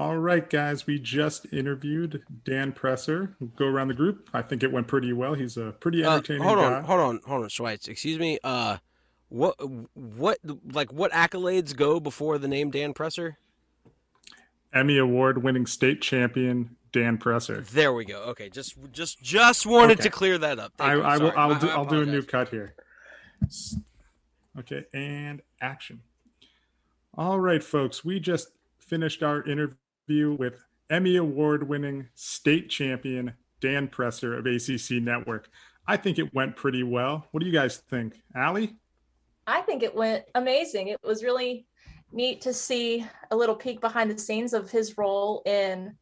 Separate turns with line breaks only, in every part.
All right, guys, we just interviewed Dan Presser. go around the group. I think it went pretty well. He's a pretty
Uh,
entertaining
hold
guy.
on, hold on, hold on, Schweitz. Excuse me. Uh, what, what, like, what accolades go before the name Dan Presser?
Emmy Award winning state champion Dan Presser.
There we go. Okay, just, just, just wanted
Okay.
to clear that up. Thank
I. I will. I'll do. I'll do a new cut here. Okay, and action. All right, folks. We just finished our interview with Emmy Award-winning state champion Dan Presser of ACC Network. I think it went pretty well. What do you guys think, Allie?
I think it went amazing. It was really neat to see a little peek behind the scenes of his role in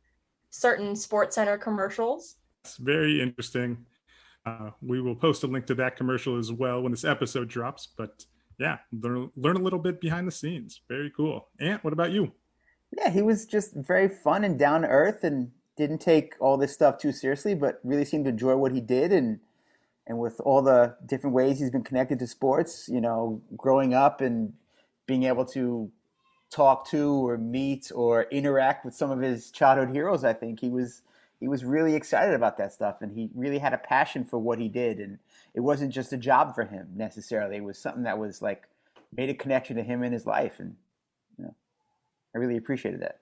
certain SportsCenter commercials.
It's very interesting. Uh, we will post a link to that commercial as well when this episode drops. But yeah, learn, learn a little bit behind the scenes. Very cool. Ant, what about you?
Yeah, he was just very fun and down to earth and didn't take all this stuff too seriously, but really seemed to enjoy what he did and and with all the different ways he's been connected to sports, you know, growing up and being able to talk to or meet or interact with some of his childhood heroes, I think he was he was really excited about that stuff and he really had a passion for what he did and it wasn't just a job for him necessarily. It was something that was like made a connection to him in his life and I really appreciated that.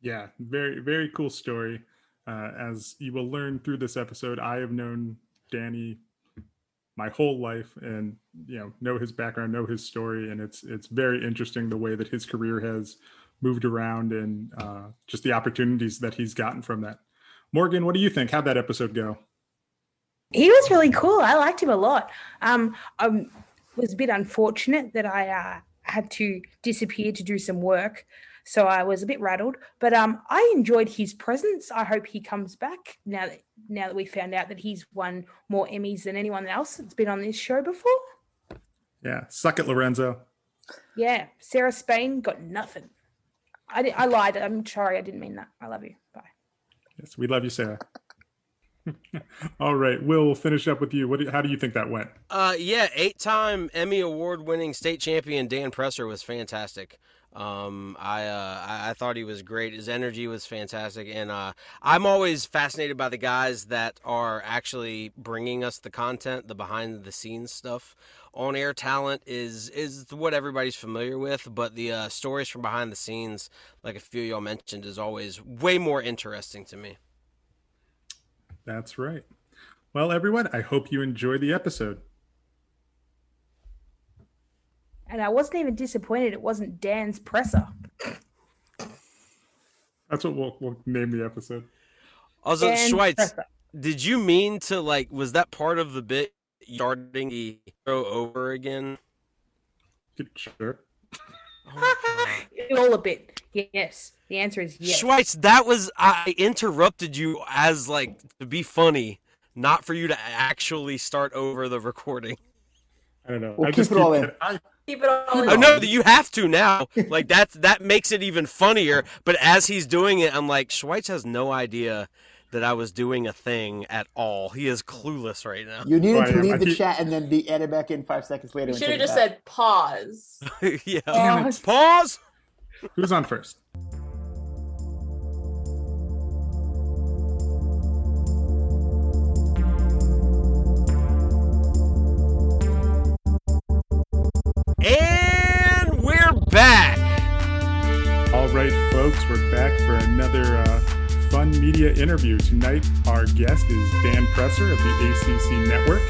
Yeah, very very cool story. Uh, as you will learn through this episode, I have known Danny my whole life, and you know know his background, know his story, and it's it's very interesting the way that his career has moved around and uh, just the opportunities that he's gotten from that. Morgan, what do you think? How'd that episode go?
He was really cool. I liked him a lot. Um, I was a bit unfortunate that I uh, had to disappear to do some work, so I was a bit rattled. But um, I enjoyed his presence. I hope he comes back now that now that we found out that he's won more Emmys than anyone else that's been on this show before.
Yeah, suck it, Lorenzo.
Yeah, Sarah Spain got nothing. I, di- I lied. I'm sorry. I didn't mean that. I love you. Bye.
Yes, we love you, Sarah. All right, we'll finish up with you. What? Do, how do you think that went?
Uh, yeah, eight-time Emmy award-winning state champion Dan Presser was fantastic. Um, I, uh, I I thought he was great. His energy was fantastic, and uh, I'm always fascinated by the guys that are actually bringing us the content, the behind-the-scenes stuff. On-air talent is is what everybody's familiar with, but the uh, stories from behind the scenes, like a few y'all mentioned, is always way more interesting to me.
That's right. Well, everyone, I hope you enjoyed the episode.
And I wasn't even disappointed. It wasn't Dan's presser.
That's what we'll, we'll name the episode.
Also,
Dan
Schweitz,
Presser.
did you mean to like? Was that part of the bit starting the show over again?
Sure.
All a bit. Yes. The answer is yes.
Schweitz, that was I interrupted you as like to be funny, not for you to actually start over the recording.
I don't know.
We'll
I
keep
just
it all in.
I,
Keep it all oh, in.
I know that you have to now. Like that's that makes it even funnier. But as he's doing it, I'm like, Schweitz has no idea that I was doing a thing at all. He is clueless right now.
You needed to leave the chat and then be added back in five seconds later.
You should have just
back.
said pause.
yeah.
Damn it.
Pause.
who's on first?
And we're back.
All right, folks, we're back for another uh, media interview. Tonight, our guest is Dan Presser of the ACC Network.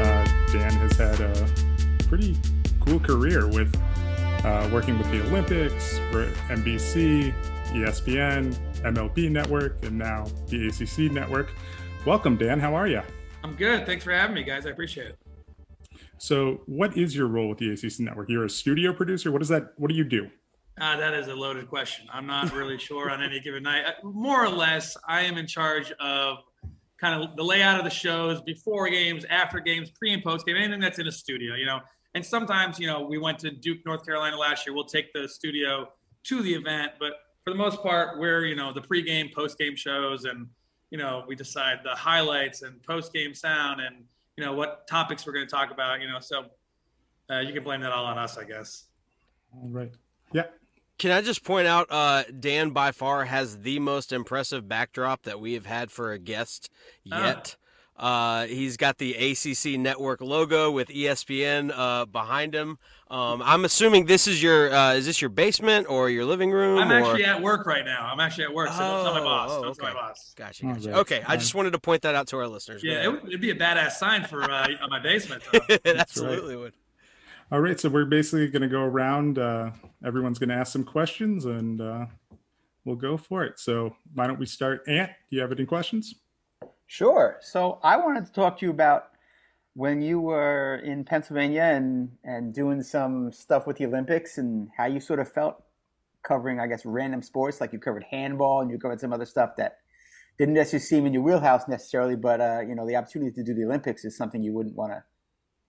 Uh, Dan has had a pretty cool career with uh, working with the Olympics, for NBC, ESPN, MLB Network, and now the ACC Network. Welcome, Dan. How are you?
I'm good. Thanks for having me, guys. I appreciate it.
So, what is your role with the ACC Network? You're a studio producer. What does that? What do you do?
Uh, that is a loaded question. I'm not really sure on any given night. Uh, More or less, I am in charge of kind of the layout of the shows before games, after games, pre and post game, anything that's in a studio, you know. And sometimes, you know, we went to Duke, North Carolina last year. We'll take the studio to the event, but for the most part, we're, you know, the pre-game, post-game shows and, you know, we decide the highlights and post-game sound and, you know, what topics we're going to talk about, you know. So uh, you can blame that all on us, I guess.
All right. Yeah.
Can I just point out, uh, Dan by far has the most impressive backdrop that we have had for a guest yet. Uh, he's got the ACC network logo with ESPN uh, behind him. Um, I'm assuming this is your uh, is this your basement or your living room?
I'm
or...
actually at work right now. I'm actually at work, so don't tell my boss.
Oh,
Don't
okay.
tell my boss.
Gotcha,
Oh,
gotcha.
right.
Okay, I just wanted to point that out to our listeners.
Yeah, it would, it'd be a badass sign for uh, my basement. Though.
it absolutely would.
All right, so we're basically going to go around. Uh, everyone's going to ask some questions, and uh, we'll go for it. So why don't we start? Ant, do you have any questions?
Sure. So I wanted to talk to you about when you were in Pennsylvania and and doing some stuff with the Olympics and how you sort of felt covering, I guess, random sports. Like you covered handball and you covered some other stuff that didn't necessarily seem in your wheelhouse necessarily, but uh, you know, the opportunity to do the Olympics is something you wouldn't want to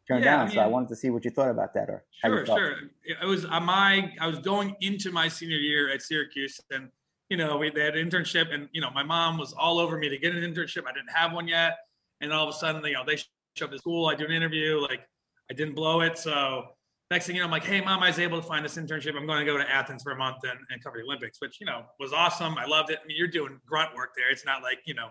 turn
Yeah, I
down. so I wanted to see what you thought about that or
Sure, sure. It was uh, my I was going into my senior year at Syracuse, and you know we they had an internship, and you know my mom was all over me to get an internship. I didn't have one yet, and all of a sudden, you know, they show up to school. I do an interview, like I didn't blow it, so next thing you know, I'm like, hey mom, I was able to find this internship. I'm going to go to Athens for a month and, and cover the Olympics, which you know was awesome. I loved it. I mean, you're doing grunt work there. It's not like you know,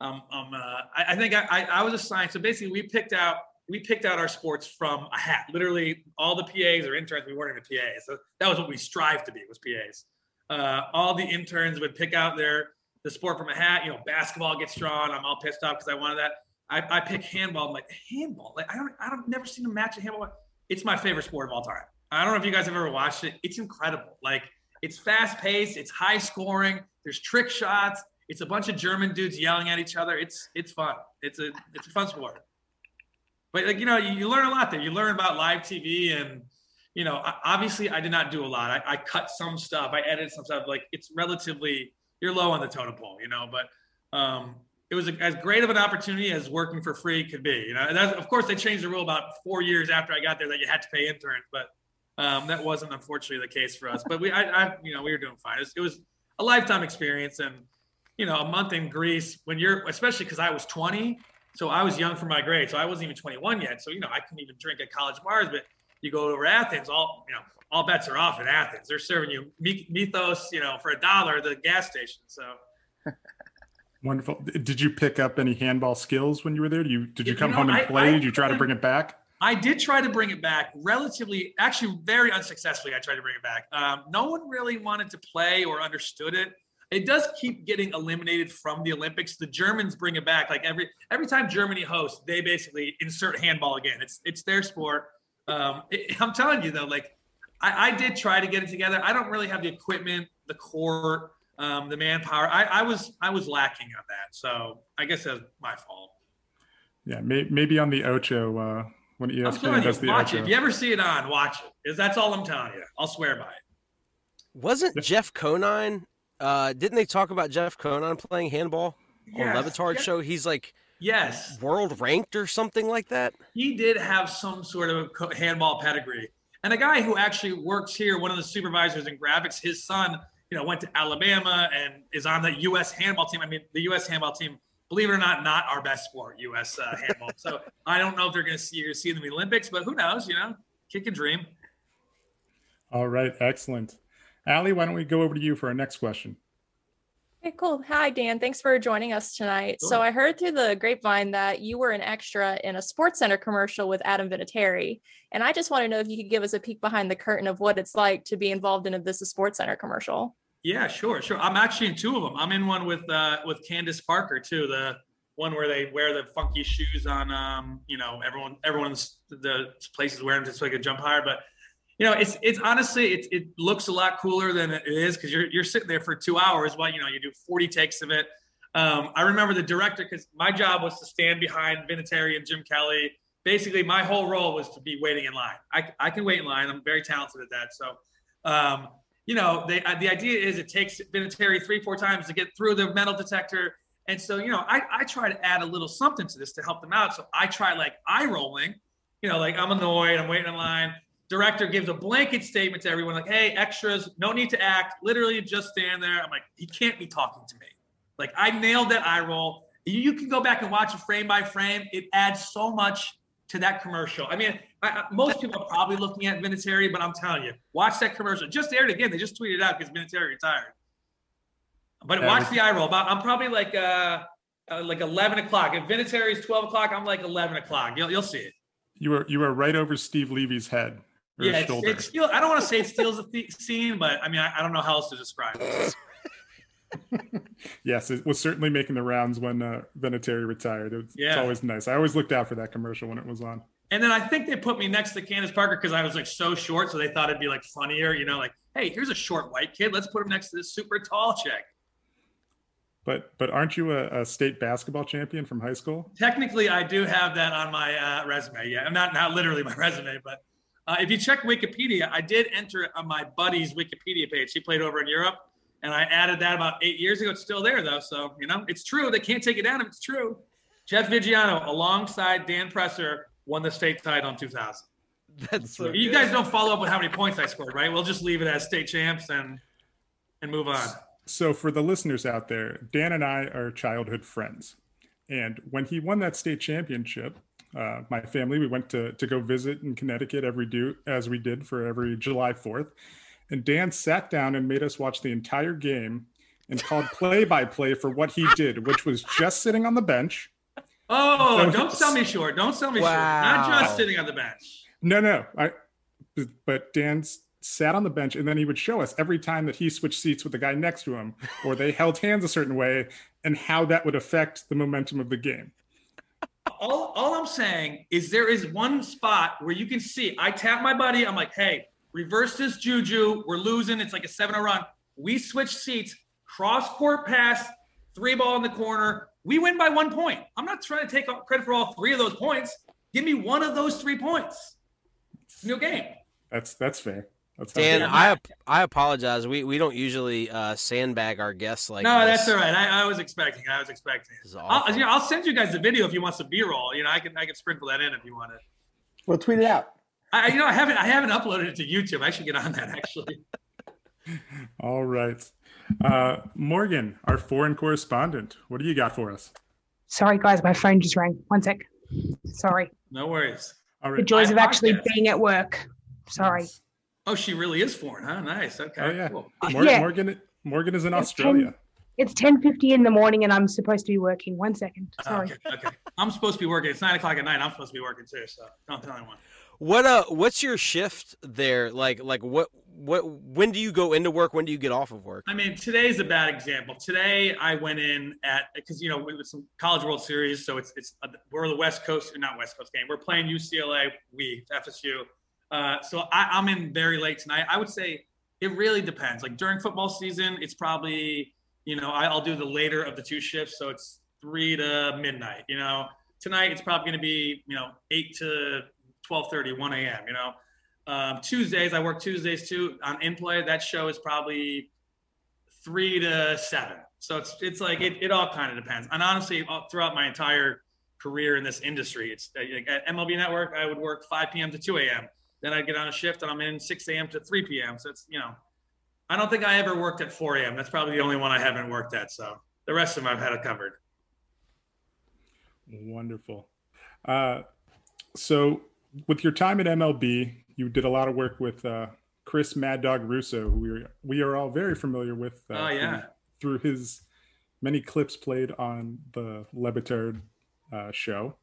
um, um, uh, I, I think I, I, I was assigned. So basically, we picked out we picked out our sports from a hat. Literally, all the PAs or interns, we weren't even PAs. So that was what we strived to be was PAs. Uh, all the interns would pick out their the sport from a hat. You know, basketball gets drawn. I'm all pissed off because I wanted that. I, I pick handball. I'm like handball. Like I don't I don't never seen a match of handball. It's my favorite sport of all time. I don't know if you guys have ever watched it. It's incredible. Like it's fast paced. It's high scoring. There's trick shots. It's a bunch of German dudes yelling at each other. It's it's fun. It's a it's a fun sport but like you know you, you learn a lot there. You learn about live tv and you know obviously i did not do a lot. I, I cut some stuff. I edited some stuff. Like it's relatively you're low on the totem pole you know but um it was a, as great of an opportunity as working for free could be you know. And of course they changed the rule about four years after i got there that you had to pay interns but um, that wasn't unfortunately the case for us. But we I, I you know we were doing fine. It was, it was a lifetime experience and you know a month in greece when you're especially because i was 20 so I was young for my grade, so I wasn't even 21 yet. So you know, I couldn't even drink at college bars. But you go over Athens, all you know, all bets are off in Athens. They're serving you mythos, you know, for a dollar at the gas station. So
Wonderful. Did you pick up any handball skills when you were there? Did you did you
You
come
know,
home and
I-
play?
I-
did you try to bring it back?
I did try to bring it back, relatively, actually, very unsuccessfully. I tried to bring it back. Um, no one really wanted to play or understood it. It does keep getting eliminated from the Olympics. The Germans bring it back. Like every every time Germany hosts, they basically insert handball again. It's it's their sport. Um, it- I'm telling you though, like I, I did try to get it together. I don't really have the equipment, the court, um, the manpower. I, I was I was lacking on that. So I guess that's my fault.
Yeah, may, maybe on the Ocho uh, when
I'm
ESPN
telling
does
you,
the
watch it.
Ocho.
If you ever see it on, watch it. Is that's all I'm telling you. I'll swear by it.
Wasn't Jeff Conine? Uh, didn't they talk about Jeff Conine playing handball on
Yes,
Le Batard
yes,
show? He's like
Yes,
world ranked or something like that.
he did have some sort of handball pedigree. And a guy who actually works here, one of the supervisors in graphics, his son, you know, went to Alabama and is on the U.S. handball team. I mean, the U.S. handball team, believe it or not, not our best sport, U.S. Uh, handball. so I don't know if they're going to see you see them in the Olympics, but who knows? You know, kick a dream.
All right, excellent. Allie, why don't we go over to you for our next question?
Okay, cool. Hi, Dan. Thanks for joining us tonight. So I heard through the grapevine that you were an extra in a SportsCenter commercial with Adam Vinatieri, and I just want to know if you could give us a peek behind the curtain of what it's like to be involved in a This Is SportsCenter commercial.
Yeah, sure, sure. I'm actually in two of them. I'm in one with uh, with Candace Parker too. The one where they wear the funky shoes on, um, you know, everyone, everyone's the places wearing them just so they could jump higher. But you know, it's it's honestly it it looks a lot cooler than it is because you're you're sitting there for two hours while you know you do 40 takes of it. Um, I remember the director because my job was to stand behind Vinatieri and Jim Kelly. Basically, my whole role was to be waiting in line. I, I can wait in line. I'm very talented at that. So, um, you know, they, uh, the idea is it takes Vinatieri three, four times to get through the metal detector. And so, you know, I, I try to add a little something to this to help them out. So I try like eye rolling, you know, like I'm annoyed, I'm waiting in line. Director gives a blanket statement to everyone, like, hey, extras, no need to act. Literally just stand there. I'm like, he can't be talking to me. Like I nailed that eye roll. You, can go back and watch it frame by frame. It adds so much to that commercial. I mean, I, most people are probably looking at Vinatieri, but I'm telling you, watch that commercial. Just aired again. They just tweeted out because Vinatieri retired. But
That
watch
was-
the eye roll. I'm probably like uh, uh, like 11 o'clock. If Vinatieri is 12 o'clock, I'm like 11 o'clock. You'll you'll see it.
You were you were right over Steve Levy's head
yeah,
shoulder.
it's still. I don't want to say it steals the th- scene, but I mean, I, I don't know how else to describe it.
yes, it was certainly making the rounds when uh, Vinatieri retired. It was, It's always nice. I always looked out for that commercial when it was on.
And then I think they put me next to Candace Parker because I was like so short, so they thought it'd be like funnier, you know, like, hey, here's a short white kid. Let's put him next to this super tall chick.
But but aren't you a, a state basketball champion from high school?
Technically, I do have that on my uh, resume. Yeah, not not literally my resume, but uh, if you check Wikipedia, I did enter it on my buddy's Wikipedia page. He played over in Europe, and I added that about eight years ago. It's still there though, so you know it's true. They can't take it down if it's true. Jeff Vigiano, alongside Dan Presser, won the state title in 2000.
That's so
You
good.
guys don't follow up with how many points I scored, right? We'll just leave it as state champs and and move on.
So for the listeners out there, Dan and I are childhood friends, and when he won that state championship, uh, my family we went to to go visit in Connecticut every do as we did for every July Fourth, and Dan sat down and made us watch the entire game and called play by play for what he did, which was just sitting on the bench.
Oh,
So-
don't sell me short. Don't sell me short. Not just sitting on the bench.
No, no, I. But Dan sat on the bench, and then he would show us every time that he switched seats with the guy next to him, or they held hands a certain way, and how that would affect the momentum of the game.
All, all I'm saying is there is one spot where you can see. I tap my buddy. I'm like, hey, reverse this juju. We're losing. It's like a 7 0 run. We switch seats, cross court pass, three ball in the corner. We win by one point. I'm not trying to take credit for all three of those points. Give me one of those three points. It's a new game.
That's that's fair. That's
Dan. I I apologize. We we don't usually uh, sandbag our guests like
no,
this.
that's all right. I, I was expecting. I was expecting.
This is
I'll, you know, I'll send you guys the video if you want some B-roll. You know, I can I can sprinkle that in if you want it.
We'll tweet it out.
I, you know, I haven't I haven't uploaded it to YouTube. I should get on that actually.
All right. Uh, Morgan, our foreign correspondent, what do you got for us?
Sorry, guys, my phone just rang. One sec. Sorry.
No worries.
All
The joys
My
of actually
podcast.
being at work. Sorry.
Oh, she really is foreign, huh? Nice. Okay.
Oh yeah.
Cool.
Mor-
Yeah.
Morgan Morgan is in
It's
Australia.
It's 10.50 in the morning and I'm supposed to be working. One second.
Oh,
Sorry.
Okay, okay. I'm supposed to be working. It's nine o'clock at night. I'm supposed to be working too. So don't tell anyone.
What uh what's your shift there? Like like what what when do you go into work? When do you get off of work?
I mean, today's a bad example. Today I went in at because you know it was some College World Series, so it's it's uh, we're the West Coast, not West Coast game. We're playing UCLA, we FSU. Uh, so I, I'm in very late tonight. I would say it really depends. Like during football season, it's probably you know I, I'll do the later of the two shifts, so it's three to midnight. You know, tonight it's probably going to be you know eight to 12:30, 1 a.m. You know. Um, Tuesdays, I work Tuesdays too on in play. That show is probably three to seven. So it's it's like it, it all kind of depends. And honestly, throughout my entire career in this industry, it's like at MLB Network, I would work 5 p.m. to 2 a.m. Then I'd get on a shift and I'm in 6 a.m. to 3 p.m. So it's you know, I don't think I ever worked at 4 a.m. That's probably the only one I haven't worked at. So the rest of them I've had it covered.
Wonderful. Uh, so, with your time at MLB, you did a lot of work with uh, Chris Mad Dog Russo, who we are, we are all very familiar with. Uh,
Oh, yeah.
Through, through his many clips played on the Le Batard uh, show.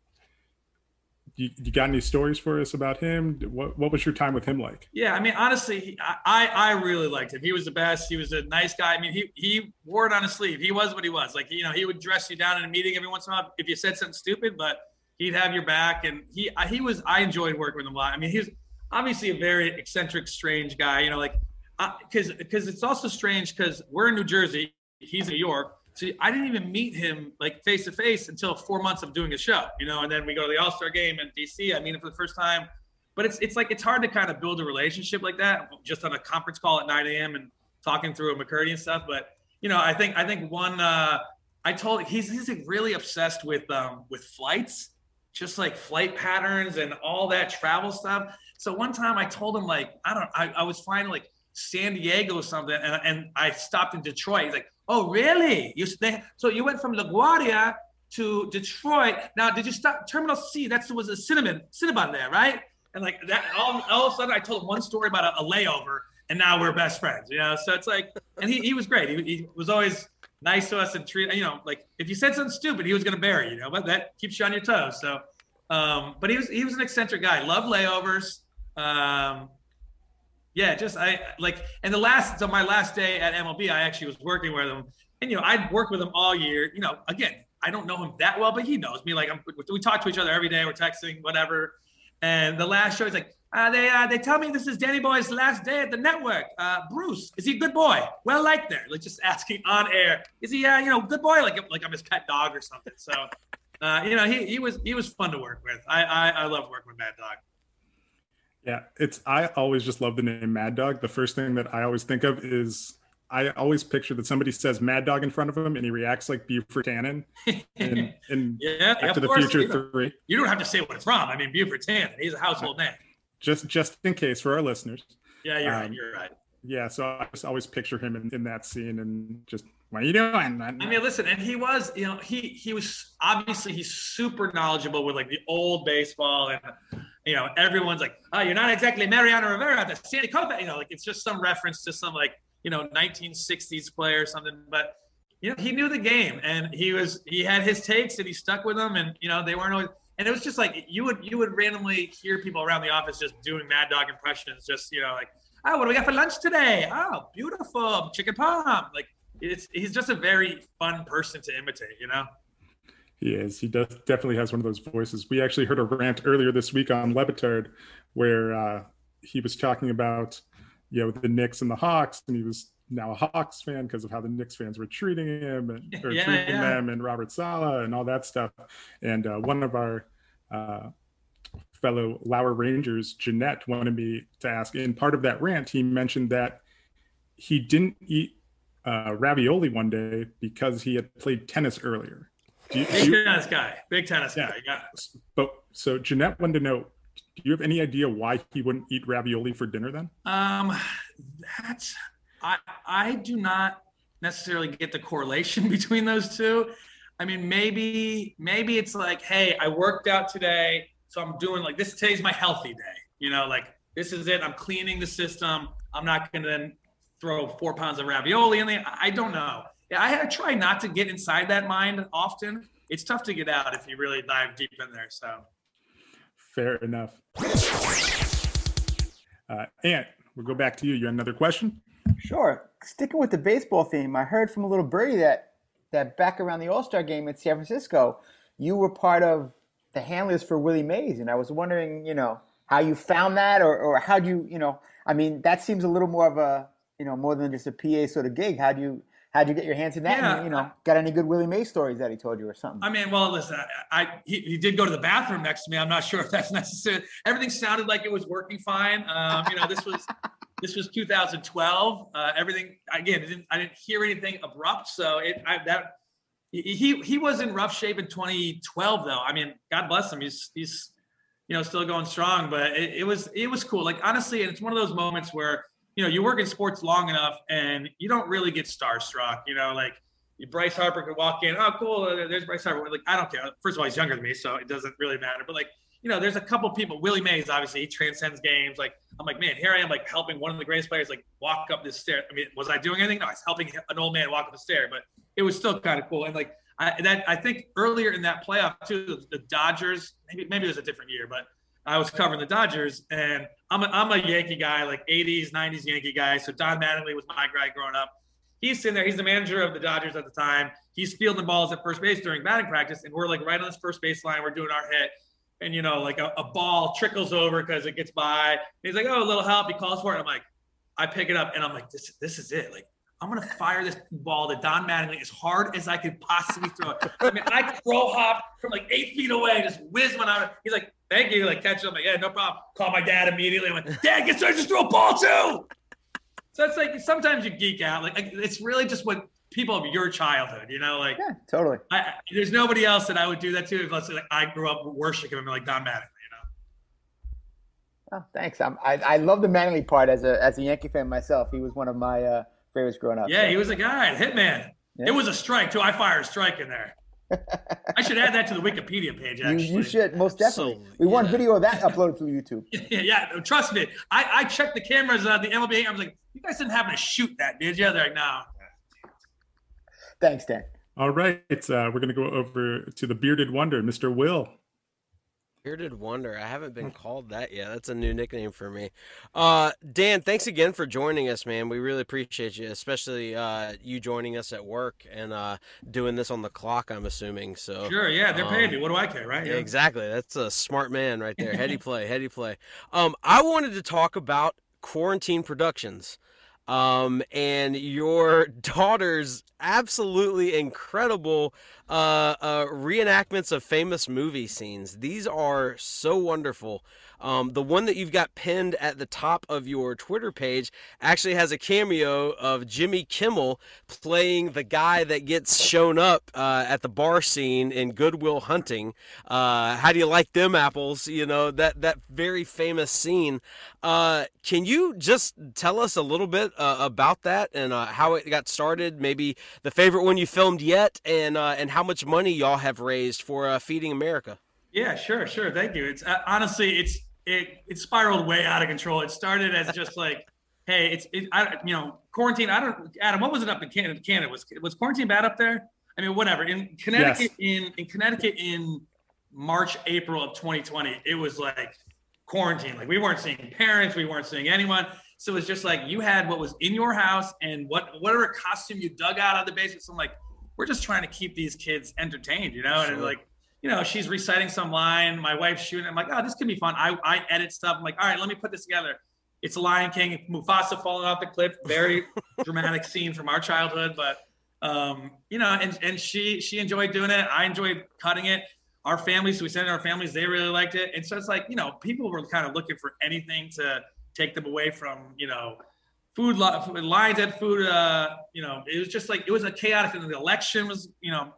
You, you got any stories for us about him? What What was your time with him like?
Yeah, I mean, honestly, he, I I really liked him. He was the best. He was a nice guy. I mean, he he wore it on his sleeve. He was what he was. Like you know, he would dress you down in a meeting every once in a while if you said something stupid, but he'd have your back. And he he was. I enjoyed working with him a lot. I mean, he's obviously a very eccentric, strange guy. You know, like uh, because because it's also strange because we're in New Jersey, he's in New York. So I didn't even meet him like face to face until four months of doing a show, you know. And then we go to the All Star game in DC. I meet him for the first time but it's it's like it's hard to kind of build a relationship like that just on a conference call at 9 a.m. and talking through a McCurdy and stuff. But you know, I think I think one uh, I told he's he's really obsessed with um, with flights, just like flight patterns and all that travel stuff. So one time I told him like I don't I, I was flying like San Diego or something, and, and I stopped in Detroit. He's like, oh really? You so you went from LaGuardia to Detroit. Now did you stop Terminal C? That was a cinnamon cinnabon there, right? And like that, all, all of a sudden, I told him one story about a, a layover, and now we're best friends. You know, so it's like, and he, he was great. He, he was always nice to us and treat. You know, like if you said something stupid, he was gonna bury you. You know, but that keeps you on your toes. So, um, but he was he was an eccentric guy. Love layovers. Um, yeah, just I like, and the last so my last day at MLB, I actually was working with him, and you know I'd worked with him all year. You know, again, I don't know him that well, but he knows me. Like I'm, we talk to each other every day. We're texting, whatever. And the last show, he's like, uh, they uh, they tell me this is Danny Boy's last day at the network. Uh, Bruce, is he a good boy? Well liked there. Like just asking on air, is he uh, you know good boy? Like like I'm his pet dog or something. So, uh, you know, he he was he was fun to work with. I I, I love working with Mad Dog.
Yeah, it's I always just love the name Mad Dog. The first thing that I always think of is I always picture that somebody says Mad Dog in front of him and he reacts like Buford Tannen in, in
yeah,
Back to the Future
you
Three.
You don't have to say what it's from. I mean, Buford Tannen, he's a household name.
Just just in case for our listeners.
Yeah, you're um, right. You're right.
Yeah, so I just always picture him in, in that scene and just what are you doing? I
mean, listen, and he was, you know, he he was obviously he's super knowledgeable with like the old baseball and you know, everyone's like, oh, you're not exactly Mariano Rivera, the Sandy Koufax, you know, like it's just some reference to some like you know 1960s play or something, but you know he knew the game and he was he had his takes and he stuck with them and you know they weren't always and it was just like you would you would randomly hear people around the office just doing Mad Dog impressions, just you know like oh what do we got for lunch today? Oh beautiful chicken palm like it's he's just a very fun person to imitate, you know.
He is. He does definitely has one of those voices. We actually heard a rant earlier this week on Le where uh, he was talking about you know the Knicks and the Hawks, and he was now a Hawks fan because of how the Knicks fans were treating him and or yeah, treating yeah. them and Robert Saleh and all that stuff. And uh, one of our uh, fellow Lower Rangers, Jeanette, wanted me to ask. In part of that rant, he mentioned that he didn't eat uh, ravioli one day because he had played tennis earlier.
You, Big you, tennis guy. Big tennis yeah. guy. Yeah.
But so Jeanette wanted to know do you have any idea why he wouldn't eat ravioli for dinner then?
Um, that's I I do not necessarily get the correlation between those two. I mean, maybe maybe it's like, hey, I worked out today, so I'm doing like this. Today's my healthy day. You know, like this is it. I'm cleaning the system. I'm not going to then throw four pounds of ravioli in there. I don't know. Yeah, I, I try not to get inside that mind often. It's tough to get out if you really dive deep in there. So
Fair enough. Uh, Ant, we'll go back to you. You had another question?
Sure. Sticking with the baseball theme, I heard from a little birdie that that back around the All Star game in San Francisco, you were part of the handlers for Willie Mays, and I was wondering, you know, how you found that, or or how do you, you know, I mean, that seems a little more of a, you know, more than just a PA sort of gig. How do you how'd you get your hands in that? Yeah, and, you know, got any good Willie Mays stories that he told you or something?
I mean, well, listen, I, I he, he, did go to the bathroom next to me. I'm not sure if that's necessary. Everything sounded like it was working fine. Um, you know, this was this was 2012. Uh, everything again, didn't, I didn't hear anything abrupt, so it I, that he he was in rough shape in 2012 though. I mean, God bless him. He's he's you know still going strong, but it, it was it was cool. Like honestly, and it's one of those moments where you know, you work in sports long enough and you don't really get starstruck, you know, like Bryce Harper could walk in, oh, cool, uh, there's Bryce Harper. Like, I don't care. First of all, he's younger than me, so it doesn't really matter. But like, you know, there's a couple people. Willie Mays, obviously, he transcends games. Like, I'm like, man, here I am, like helping one of the greatest players, like walk up this stair. I mean, was I doing anything? No, I was helping an old man walk up the stair, but it was still kind of cool. And like, I, that I think earlier in that playoff too, the, the Dodgers, maybe maybe it was a different year, but I was covering the Dodgers, and I'm a, I'm a Yankee guy, like 80s, 90s Yankee guy. So Don Mattingly was my guy growing up. He's sitting there. He's the manager of the Dodgers at the time. He's fielding balls at first base during batting practice, and we're like right on this first base line. We're doing our hit, and you know, like a, a ball trickles over because it gets by. And he's like, "Oh, a little help." He calls for it. I'm like, I pick it up, and I'm like, "This, this is it." Like, I'm gonna fire this ball to Don Mattingly as hard as I could possibly throw it. I mean, I throw hop from like eight feet away, just whiz one out. He's like, "Thank you." Like catch him. Like, "Yeah, no problem." Call my dad immediately. I went, "Dad, get started. Just throw a ball too." So it's like sometimes you geek out. Like it's really just what people of your childhood, you know, like
yeah, totally.
I, there's nobody else that I would do that to unless like, I grew up worshiping him like Don Mattingly. You know.
Oh, thanks. I'm, I I love the Mattingly part as a as a Yankee fan myself. He was one of my uh, favorites growing up.
Yeah, so. he was a guy, hitman. Yeah. It was a strike too. I fired a strike in there. I should add that to the Wikipedia page.
You,
Actually,
you should most definitely.
So,
we want video of that uploaded to YouTube.
yeah, yeah, trust me. I, I checked the cameras at the MLB. I was like, you guys didn't happen to shoot that, did you? They're like, no.
Thanks, Dan.
All right, uh, we're going to go over to the bearded wonder, Mr. Will.
Bearded Wonder. I haven't been called that yet. That's a new nickname for me. Uh, Dan, thanks again for joining us, man. We really appreciate you, especially uh, you joining us at work and uh, doing this on the clock. I'm assuming so.
Sure, yeah, they're paying
Um,
me. What do I care, right?
Yeah, exactly. That's a smart man right there. Heady play, heady play. Um, I wanted to talk about quarantine productions. Um, and your daughter's absolutely incredible uh, uh, reenactments of famous movie scenes. These are so wonderful. Um, the one that you've got pinned at the top of your Twitter page actually has a cameo of Jimmy Kimmel playing the guy that gets shown up uh, at the bar scene in Good Will Hunting. Uh, how do you like them apples? You know that that very famous scene. Uh, can you just tell us a little bit uh, about that and uh, how it got started? Maybe the favorite one you filmed yet, and uh, and how much money y'all have raised for Feeding America.
Yeah, sure, sure. Thank you. It's honestly, it's it it spiraled way out of control. It started as just like, hey, it's it, I you know quarantine. I don't, Adam. What was it up in Canada? Canada was was quarantine bad up there? I mean, whatever. In Connecticut, in in Connecticut in March, April of 2020, it was like quarantine. Like we weren't seeing parents, we weren't seeing anyone. So it was just like you had what was in your house and what whatever costume you dug out of the basement. So I'm like, we're just trying to keep these kids entertained, you know? And like, you know, she's reciting some line, my wife's shooting. I'm like, oh, this could be fun. I, I edit stuff. I'm like, all right, let me put this together. It's Lion King, Mufasa falling off the cliff. Very dramatic scene from our childhood, but um, you know, and and she she enjoyed doing it. I enjoyed cutting it. Our families, we sent it to our families, they really liked it. And so it's like, you know, people were kind of looking for anything to take them away from, you know, food lines at food. Uh, you know, it was just like it was a chaotic. And the election was, you know,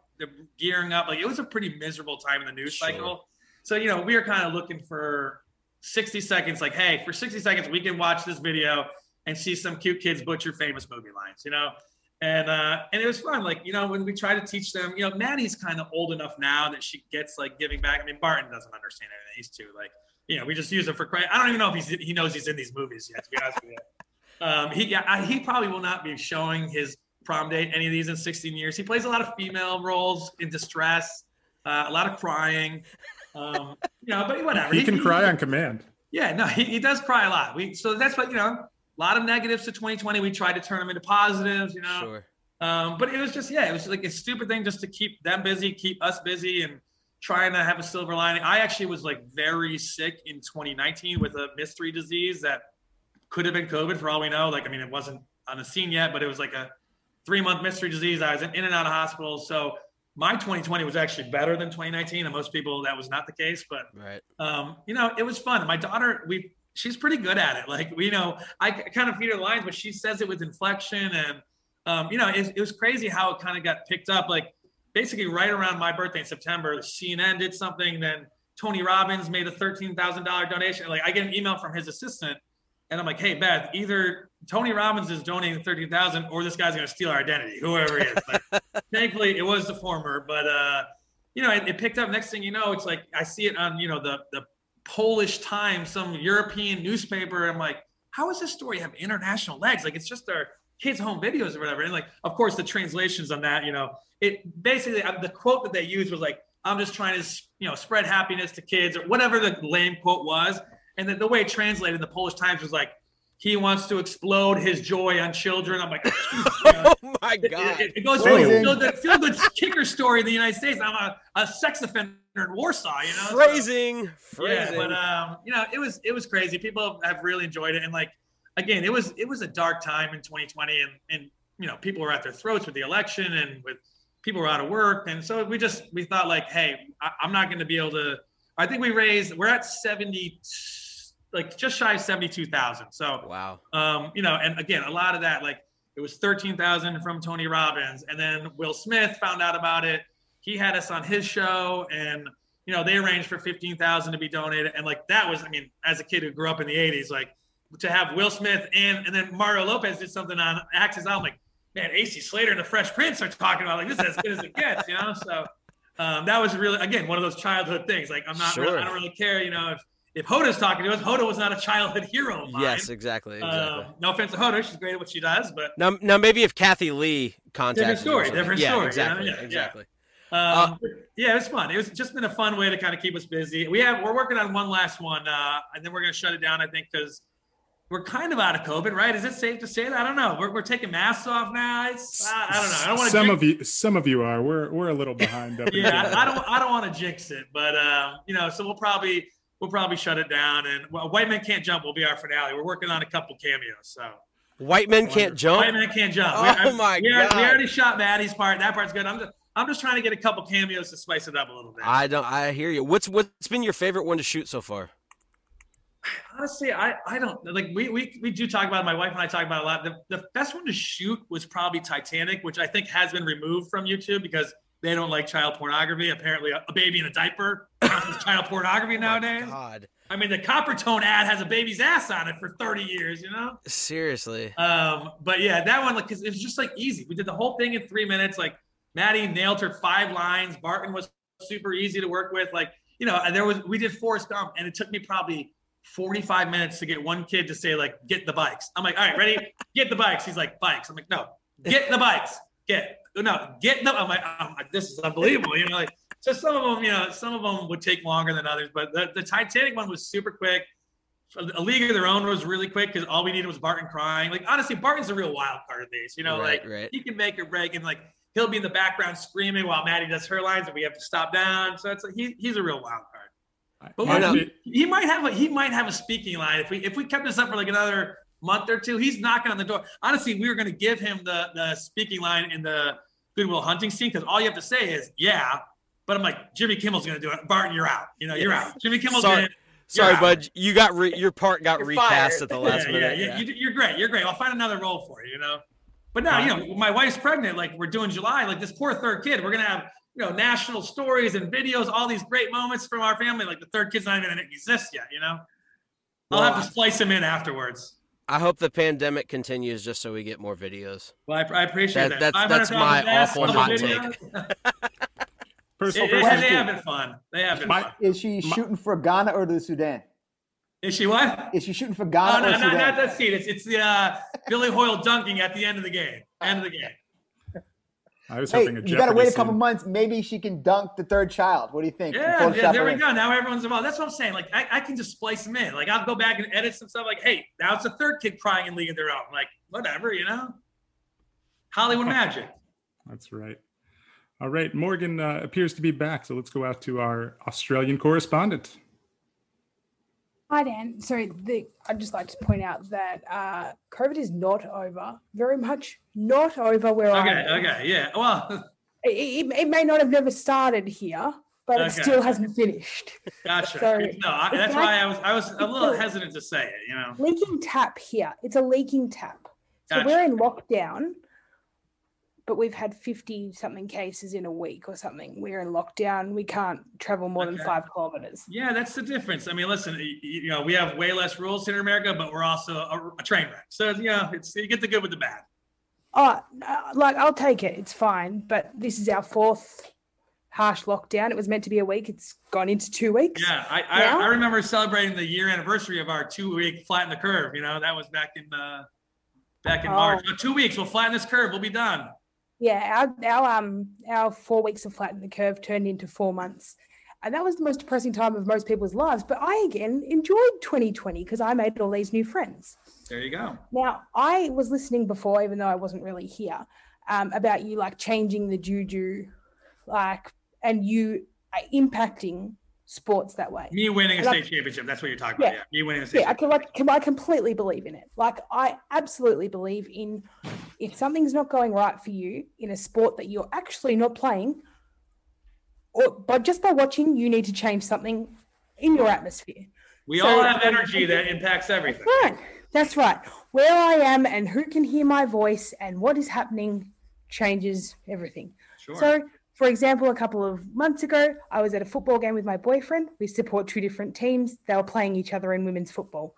gearing up. Like it was a pretty miserable time in the news
Sure.
cycle. So you know, we were kind of looking for 60 seconds. Like, hey, for 60 seconds, we can watch this video and see some cute kids butcher famous movie lines. You know. And uh, and it was fun. Like you know, when we try to teach them, you know, Maddie's kind of old enough now that she gets like giving back. I mean, Barton doesn't understand anything. He's too like, you know, we just use it for credit. I don't even know if he's he knows he's in these movies yet. To be honest with you, um, he yeah, I, he probably will not be showing his prom date any of these in 16 years. He plays a lot of female roles in distress, uh, a lot of crying. Um, you know, but whatever.
He can cry on command.
Yeah, no, he, he does cry a lot. We so that's what you know. A lot of negatives to 2020. We tried to turn them into positives. You know.
Sure.
Um, but it was just, yeah, it was like a stupid thing just to keep them busy, keep us busy, and trying to have a silver lining. I actually was like very sick in 2019 with a mystery disease that could have been COVID for all we know. Like, I mean, it wasn't on the scene yet, but it was like a three month mystery disease. I was in and out of hospitals. So my 2020 was actually better than 2019. And most people, that was not the case. But
Right.
um, you know, it was fun. My daughter, we she's pretty good at it. Like, we know, I kind of feed her lines, but she says it with inflection. And, um, you know, it, it was crazy how it kind of got picked up. Like, basically, right around my birthday in September, CNN did something. Then Tony Robbins made a $13,000 donation. Like, I get an email from his assistant, and I'm like, hey, Beth, either Tony Robbins is donating 13000 or this guy's going to steal our identity, whoever he is. Like, thankfully, it was the former. But, uh, you know, it, it picked up. Next thing you know, it's like I see it on, you know, the the Polish Times, some European newspaper. I'm like, how does this story have international legs? Like, it's just our kids' home videos or whatever. And like, of course, the translations on that, you know, it basically uh, the quote that they used was like, "I'm just trying to, you know, spread happiness to kids," or whatever the lame quote was. And then the way it translated in the Polish Times was like, "He wants to explode his joy on children." I'm like, Jesus, you know,
Oh my God.
it, it goes from a
Phrasing.
feel good, feel good kicker story in the United States. I'm a, a sex offender in Warsaw, you know. So-
Phrasing.
yeah,
Phrasing.
but um, you know, it was it was crazy. People have really enjoyed it, and like again, it was it was a dark time in 2020, and and you know, people were at their throats with the election, and with people were out of work, and so we just we thought like, hey, I, I'm not going to be able to. I think we raised we're at 70, like just shy of 72,000. So
wow.
um, you know, and again, a lot of that, like it was 13,000 from Tony Robbins. And then Will Smith found out about it. He had us on his show and, you know, they arranged for 15,000 to be donated. And like, that was, I mean, as a kid who grew up in the eighties, like to have Will Smith and, and then Mario Lopez did something on Access. I'm like, man, AC Slater and the Fresh Prince are talking about like, this is as good as it gets, you know? So, Um, that was really again one of those childhood things. Like I'm not,
Sure.
really, I don't really care. You know, if if Hoda's talking to us, Hoda was not a childhood hero of mine.
Yes, exactly. exactly.
Um, no offense to Hoda, she's great at what she does, but
now, now maybe if Kathie Lee contacted you or
story, different
yeah,
story, you know?
Exactly.
Yeah, yeah.
exactly.
Um, yeah, it was fun. It was just been a fun way to kind of keep us busy. We have we're working on one last one, uh, and then we're gonna shut it down. I think because we're kind of out of COVID, right? Is it safe to say that? I don't know. We're, we're taking masks off now. It's, I, I don't know. I don't want to.
Some of you, some of you are. We're we're a little behind up.
Yeah, I, I don't. I don't want to jinx it, but um, you know, so we'll probably we'll probably shut it down. And well, White Men Can't Jump will be our finale. We're working on a couple cameos, so
White men can't jump.
White Men Can't Jump.
Oh,
we,
my
we already, we already shot Maddie's part. That part's good. I'm just I'm just trying to get a couple cameos to spice it up a little bit.
I don't. I hear you. What's what's been your favorite one to shoot so far?
honestly, I, I don't like we, we we do talk about it. My wife and I talk about it a lot. The, the best one to shoot was probably Titanic, which I think has been removed from YouTube because they don't like child pornography. Apparently, a, baby in a diaper counts child pornography nowadays.
Oh God,
I mean, the Coppertone ad has a baby's ass on it for 30 years, you know.
seriously.
Um, but yeah, that one like because it was just like easy. We did the whole thing in three minutes. Like Maddie nailed her five lines. Barton was super easy to work with. Like you know, there was we did Forrest Gump, and it took me probably 45 minutes to get one kid to say like get the bikes. I'm like, all right, ready? Get the bikes. He's like, bikes. I'm like, no, get the bikes. Get no, get the. I'm like, I'm like, this is unbelievable. You know, like so some of them, you know, some of them would take longer than others, but the, the Titanic one was super quick. A League of Their Own was really quick because all we needed was Barton crying. Like honestly, Barton's a real wild card of these. You know,
Right,
like
right.
he can make or break, and like he'll be in the background screaming while Maddie does her lines, and we have to stop down. So it's like he, he's a real wild card. But
My
He might have a he might have a speaking line if we if we kept this up for like another month or two. He's knocking on the door. Honestly, we were going to give him the the speaking line in the Good Will Hunting scene because all you have to say is yeah. But I'm like Jimmy Kimmel's going to do it. Barton, you're out. You know, you're out. Jimmy Kimmel's
Sorry.
in.
Sorry,
Yeah.
bud. You got re- your part got
You're
recast
fired.
at the last
yeah,
minute.
yeah, You, you're great. You're great. I'll find another role for you. You know. But now, you know, my wife's pregnant. Like we're doing July. Like this poor third kid. We're gonna have you know national stories and videos, all these great moments from our family. Like the third kid's not even gonna exist yet. You know. I'll
Well,
have to splice him in afterwards.
I hope the pandemic continues just so we get more videos.
Well, I, I appreciate
That-
that.
that's- that's my awful
couple
hot
videos.
Personal
It- it-
question.
they have been fun. They have been
My-
fun.
Is she
My-
shooting for Ghana or the Sudan?
Is she what?
Is she shooting for
Oh,
Ghana
no,
or
no,
Sudan?
not that scene. It's it's the uh, Billy Hoyle dunking at the end of the game. End of the game.
I was
Hey,
hoping a
you got to wait a couple months. Maybe she can dunk the third child. What do you think?
Yeah, yeah, there we
in.
go. Now everyone's involved. That's what I'm saying. Like I, I can just splice them in. Like I'll go back and edit some stuff. Like, hey, now it's a third kid crying in League of Their Own. Like whatever, you know. Hollywood magic.
That's right. All right, Morgan uh, appears to be back, so let's go out to our Australian correspondent.
Hi, Dan. So the, I'd just like to point out that uh, COVID is not over. Very much not over where I
Okay,
am.
okay, yeah. Well,
It, it, it may not have never started here, but it still hasn't finished.
gotcha.
Sorry.
No, I, that's why I was I was a little hesitant to say it. You know.
Leaking tap here. It's a leaking tap. So
Gotcha.
we're in lockdown, but we've had 50 something cases in a week or something. We're in lockdown. We can't travel more than five kilometers.
Yeah, that's the difference. I mean, listen, you know, we have way less rules here in America, but we're also a, a train wreck. So you know, it's you get the good with the bad.
Oh, uh, like I'll take it. It's fine. But this is our fourth harsh lockdown. It was meant to be a week. It's gone into two weeks.
Yeah, I, I, I remember celebrating the year anniversary of our two week flatten the curve. You know, that was back in uh, back in
Oh.
March. Oh, two weeks, we'll flatten this curve. We'll be done.
Yeah, our, our um our four weeks of flatten the curve turned into four months. And that was the most depressing time of most people's lives. But I again enjoyed 2020 because I made all these new friends.
There you go.
Now, I was listening before, even though I wasn't really here, um, about you like changing the juju, like, and you uh, impacting sports that way.
Me winning a
Like-
state championship. That's what you're talking about.
Yeah.
Yeah, me winning a state
Yeah, I can like can, I completely believe in it. Like I absolutely believe in if something's not going right for you in a sport that you're actually not playing, or but just by watching, you need to change something in your atmosphere.
We
So-
all have energy that impacts everything.
Right. That's right. Where I am and who can hear my voice and what is happening changes everything.
Sure.
So, for example, a couple of months ago, I was at a football game with my boyfriend. We support two different teams. They were playing each other in women's football.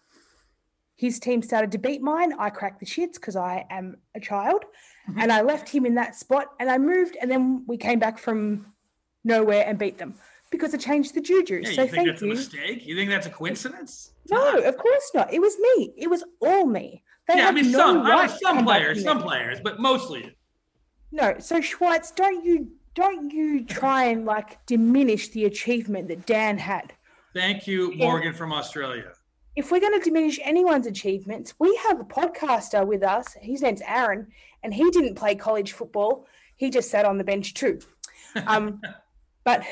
His team started to beat mine. I cracked the shits because I am a child. Mm-hmm. And I left him in that spot and I moved. And then we came back from nowhere and beat them because I changed the juju.
Yeah,
so
you think
thank
that's a
you.
mistake? You think that's a coincidence?
No, of course not. It was me. It was all me. They
yeah, I mean
no
some, I
right
some players, some players, but mostly.
No, so Schweitz, don't you don't you try and like diminish the achievement that Dan had.
Thank you,
Yeah.
Morgan from Australia.
If we're going to diminish anyone's achievements, we have a podcaster with us. His name's Aaron, and he didn't play college football. He just sat on the bench too. Um, but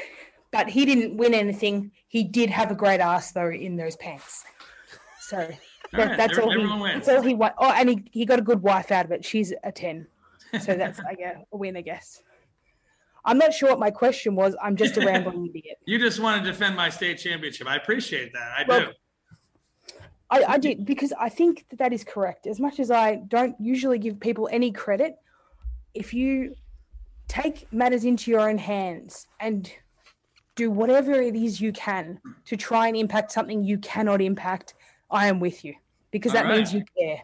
but he didn't win anything. He did have a great ass though in those pants. So that-
right,
that's all. He, that's all he won. Oh, and he, he got a good wife out of it. She's a ten. So that's I guess a win, I guess. I'm not sure what my question was. I'm just a rambling idiot.
You just want to defend my state championship. I appreciate that. I
Well,
do.
I, I did because I think that that is correct. As much as I don't usually give people any credit, if you take matters into your own hands and do whatever it is you can to try and impact something you cannot impact, I am with you because that
All
means you care.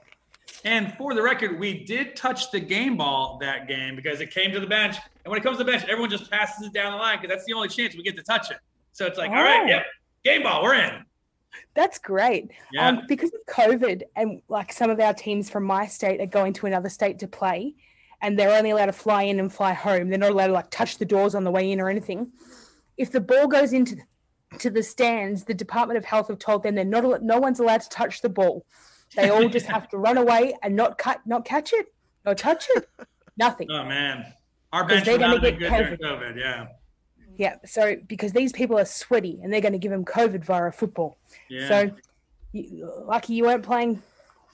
And for the record, we did touch the game ball that game because it came to the bench. And when it comes to the bench, everyone just passes it down the line because that's the only chance we get to touch it. So it's like, all right,
Oh.
yeah, game ball, we're in.
That's great.
Yeah.
Um, because of COVID, and like some of our teams from my state are going to another state to play, and they're only allowed to fly in and fly home. They're not allowed to like touch the doors on the way in or anything. If the ball goes into to the stands, the Department of Health have told them they're not. No one's allowed to touch the ball. They all just have to run away and not cut, not catch it, not touch it, nothing.
oh man, our bench
they're
would not
gonna
have good
get
during COVID. Yeah,
Yeah. So because these people are sweaty and they're going to give them COVID via football.
yeah.
So you, lucky you weren't playing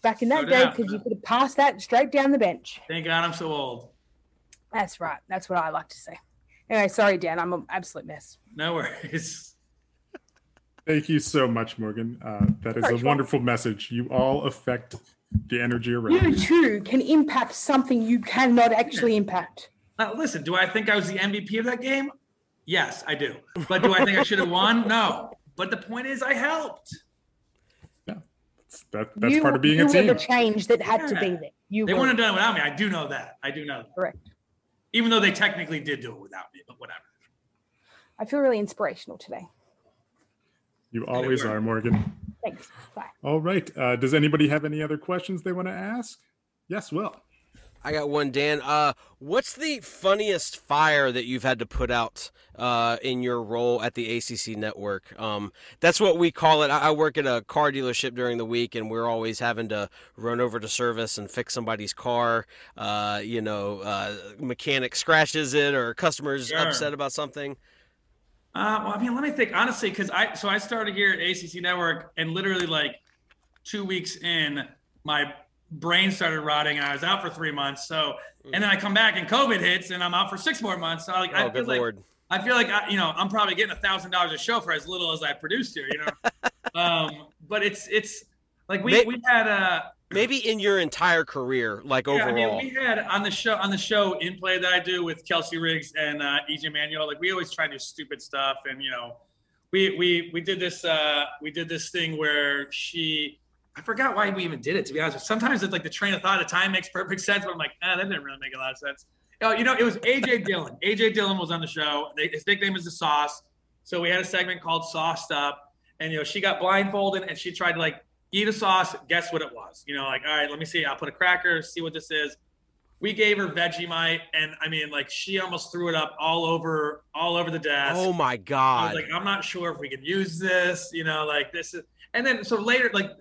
back in that
No
day because you could have passed that straight down the bench.
Thank God I'm so old.
That's right. That's what I like to say. Anyway, sorry, Dan. I'm an absolute mess.
No worries.
Thank you so much, Morgan. Uh, that is
Sorry,
a
Sean.
wonderful message. You all affect the energy around
You
you.
too can impact something you cannot actually impact.
Now, listen, do I think I was the MVP of that game? Yes, I do. But do I think I should have won? No. But the point is, I helped.
That, that's
you,
part of being
you
a
were
team.
the change that had to be there. You
They wouldn't have done it without me. I do know that. I do know that.
correct.
Even though they technically did do it without me, but whatever.
I feel really inspirational today.
You always are, Morgan.
Thanks. Bye.
All right. Uh, does anybody have any other questions they want to ask? Yes, Will.
I got one, Dan. Uh, what's the funniest fire that you've had to put out uh, in your role at the ACC network? Um, that's what we call it. I, I work at a car dealership during the week, and we're always having to run over to service and fix somebody's car. Uh, you know, uh, mechanic scratches it, or customers
Sure.
upset about something.
Uh, well, I mean, let me think honestly, because I so I started here at ACC Network, and literally like two weeks in, my brain started rotting, and I was out for three months. So, and then I come back, and COVID hits, and I'm out for six more months. So, like, I
Oh,
feel
good
like
lord!
I feel like I, you know I'm probably getting a thousand dollars a show for as little as I produced here, you know. um, but it's it's like we
May-
we had a
Maybe in your entire career, like
yeah, I mean, we had on the show on the show in play that I do with Kelsey Riggs and uh, EJ Manuel. Like we always try to do stupid stuff, and you know, we we we did this uh, we did this thing where she. I forgot why we even did it. To be honest, sometimes it's like the train of thought the time makes perfect sense, but I'm like, ah, that didn't really make a lot of sense. Oh, you know, it was AJ Dillon. AJ Dillon was on the show. They, his nickname is the Sauce. So we had a segment called Sauced Up, and you know, she got blindfolded and she tried to like eat a sauce. Guess what it was? You know, like, all right, let me see. I'll put a cracker, see what this is. We gave her Vegemite, and I mean, like, she almost threw it up all over, all over the desk.
oh my
I
god!
was like, I'm not sure if we can use this. You know, like this is, and then so later, like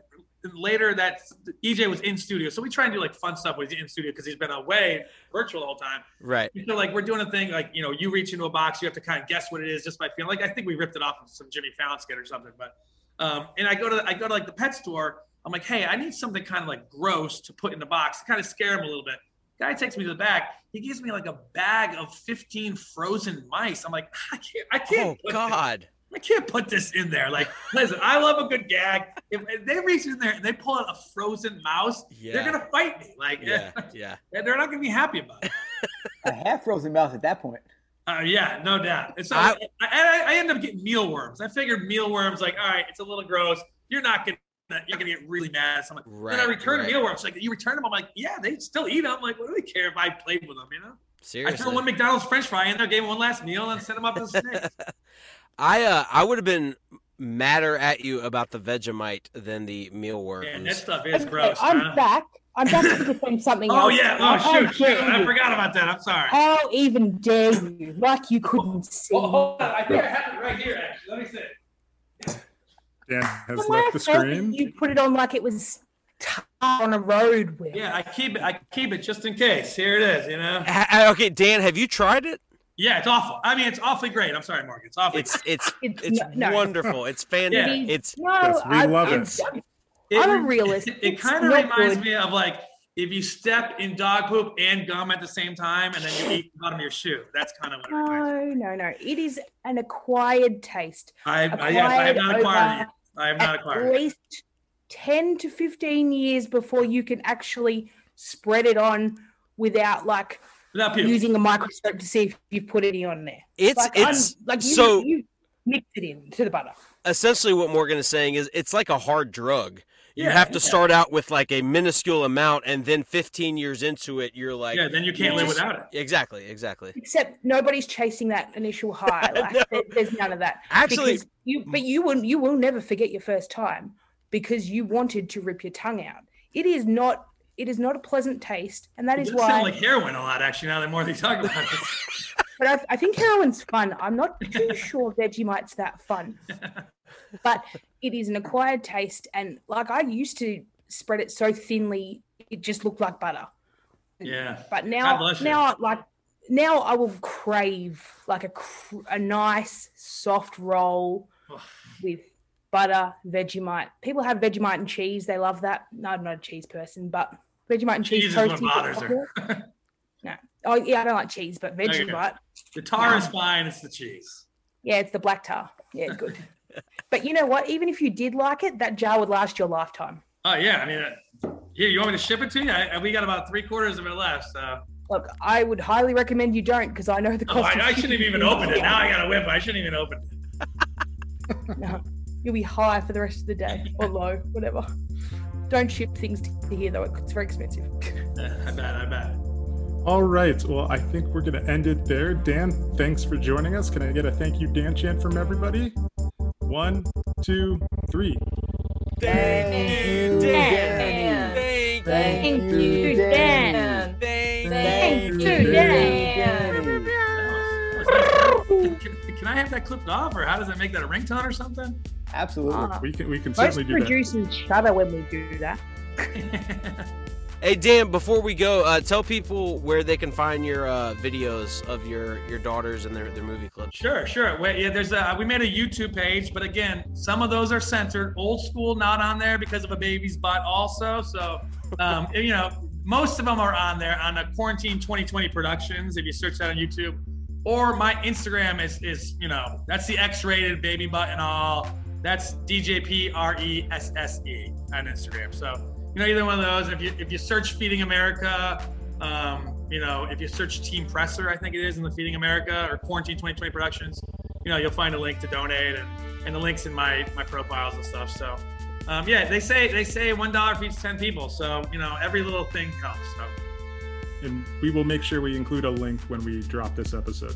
later that EJ was in studio, so we try and do like fun stuff when he's in studio because he's been away virtual the whole time.
right.
So like we're doing a thing like you know you reach into a box, you have to kind of guess what it is just by feeling. Like I think we ripped it off of some Jimmy Fallon skit or something. But um, and I go to I go to like the pet store. I'm like, hey, I need something kind of like gross to put in the box to kind of scare him a little bit. Guy takes me to the back. He gives me like a bag of 15 frozen mice. I'm like, I can't, I can't.
Oh
put this-
god!
I can't put this in there. Like, listen, I love a good gag. If, if they reach in there and they pull out a frozen mouse,
Yeah.
they're gonna fight me. Like,
Yeah, yeah.
they're not gonna be happy about it.
A half frozen mouse at that point.
Uh, yeah, no doubt. And so
I-
I, I, I end up getting mealworms. I figured mealworms, like, all right, it's a little gross. You're not gonna, you're gonna get really mad. So I'm like, then I
Right,
return
right.
mealworms. Like, you return them? I'm like, yeah, they still eat them. Like, what do they care if I played with them? You know?
Seriously.
I threw one McDonald's French fry in there, gave him one last meal, and sent him up to the sticks.
I uh I would have been madder at you about the Vegemite than the mealworms.
Man, that stuff is
Okay,
gross.
I'm
huh?
back. I'm back to defend something
Oh
else.
Oh
yeah.
Oh shoot, shoot. I forgot about that. I'm sorry.
How even dare you? Like you couldn't see.
Oh, hold on. I think I have it right here. Actually, let me see.
Dan has
When
left the screen.
You put it on like it was tar on a road with.
Yeah, I keep it. I keep it just in case. Here it is. You know.
Ha- ha- okay, Dan, have you tried it?
Yeah, it's awful. I mean, it's awfully great. I'm sorry, Mark. It's awful.
It's it's
It's
it's
no- no.
wonderful. It's fan.
Yeah.
It's
No,
Yes, we
I,
love
I'm,
it.
I'm, I'm a realist.
It,
It's
kind of reminds
good.
me of like if you step in dog poop and gum at the same time, and then you eat the bottom of your shoe. That's kind of what it reminds me.
No, no, no. It is an acquired taste.
I, I, yes, I have not
Acquired
acquired it. I have not
At
acquired it.
least 10 to 15 years before you can actually spread it on without like
Without puke.
Using a microscope to see if you've put any on there.
it's
Like, I'm-
it's
like you,
so
you mix it in to the butter.
essentially what Morgan is saying is it's like a hard drug. You
Yeah,
have to
yeah.
start out with like a minuscule amount, and then 15 years into it, you're like,
yeah, then you can't
you
live
just-
without it.
exactly, exactly.
Except nobody's chasing that initial high. Like
No.
there- there's none of that.
Actually,
because you but you will you will never forget your first time because you wanted to rip your tongue out. It is not it is not a pleasant taste, and that
It
is why.
sound like heroin a lot, actually. Now the more they talk about it,
but I, I think heroin's fun. I'm not too sure Vegemite's that fun, but it is an acquired taste, and like I used to spread it so thinly, it just looked like butter.
yeah.
But now, now, like now, I will crave like a cr- a nice soft roll with butter, Vegemite. People have Vegemite and cheese. They love that. No, I'm not a cheese person, but Vegemite and cheese,
Cheese is what bothers her.
no. Oh yeah, I don't like cheese, but
Okay.
Vegemite.
The tar is fine. It's the cheese.
Yeah, it's the black tar. Yeah, good. but you know what? Even if you did like it, that jar would last your lifetime.
Oh yeah. I mean, uh, here you want me to ship it to you? I, I- we got about three quarters of it left. So.
Look, I would highly recommend you don't because I know the
Oh,
cost.
I,
of
I shouldn't have even opened it. Now I got to whip. I shouldn't even open it.
No, you'll be high for the rest of the day or low, whatever. Don't ship things to here though; it's very expensive.
I bet. I bet.
All right. Well, I think we're going to end it there. Dan, thanks for joining us. Can I get a thank you, Dan chant from everybody? One, two, three.
Thank you,
Dan.
Thank,
Thank
you.
you, Dan.
Thank,
Thank
you,
you,
Dan.
Dan.
That was- that was nice. Can, can I have that clipped off, or how does that make that a ringtone or something?
Absolutely.
Ah.
We can we can certainly do that.
producers shudder when we do that.
Hey Dan, before we go, uh, tell people where they can find your uh, videos of your your daughters and their, their movie clips.
Sure, sure. Wait, yeah, there's a we made a YouTube page, but again, some of those are censored. Old school not on there because of a baby's butt, also. So, um, you know, most of them are on there on the Quarantine 2020 Productions. If you search that on YouTube, or my Instagram is is you know that's the X-rated baby butt and all. That's DJP R E S S E on Instagram. So you know either one of those. If you if you search Feeding America, um, you know if you search Team Presser, I think it is in the Feeding America or Quarantine 2020 Productions, you know you'll find a link to donate and, and the links in my my profiles and stuff. So um, yeah, they say they say one dollar feeds ten people. So you know every little thing counts. So.
And we will make sure we include a link when we drop this episode.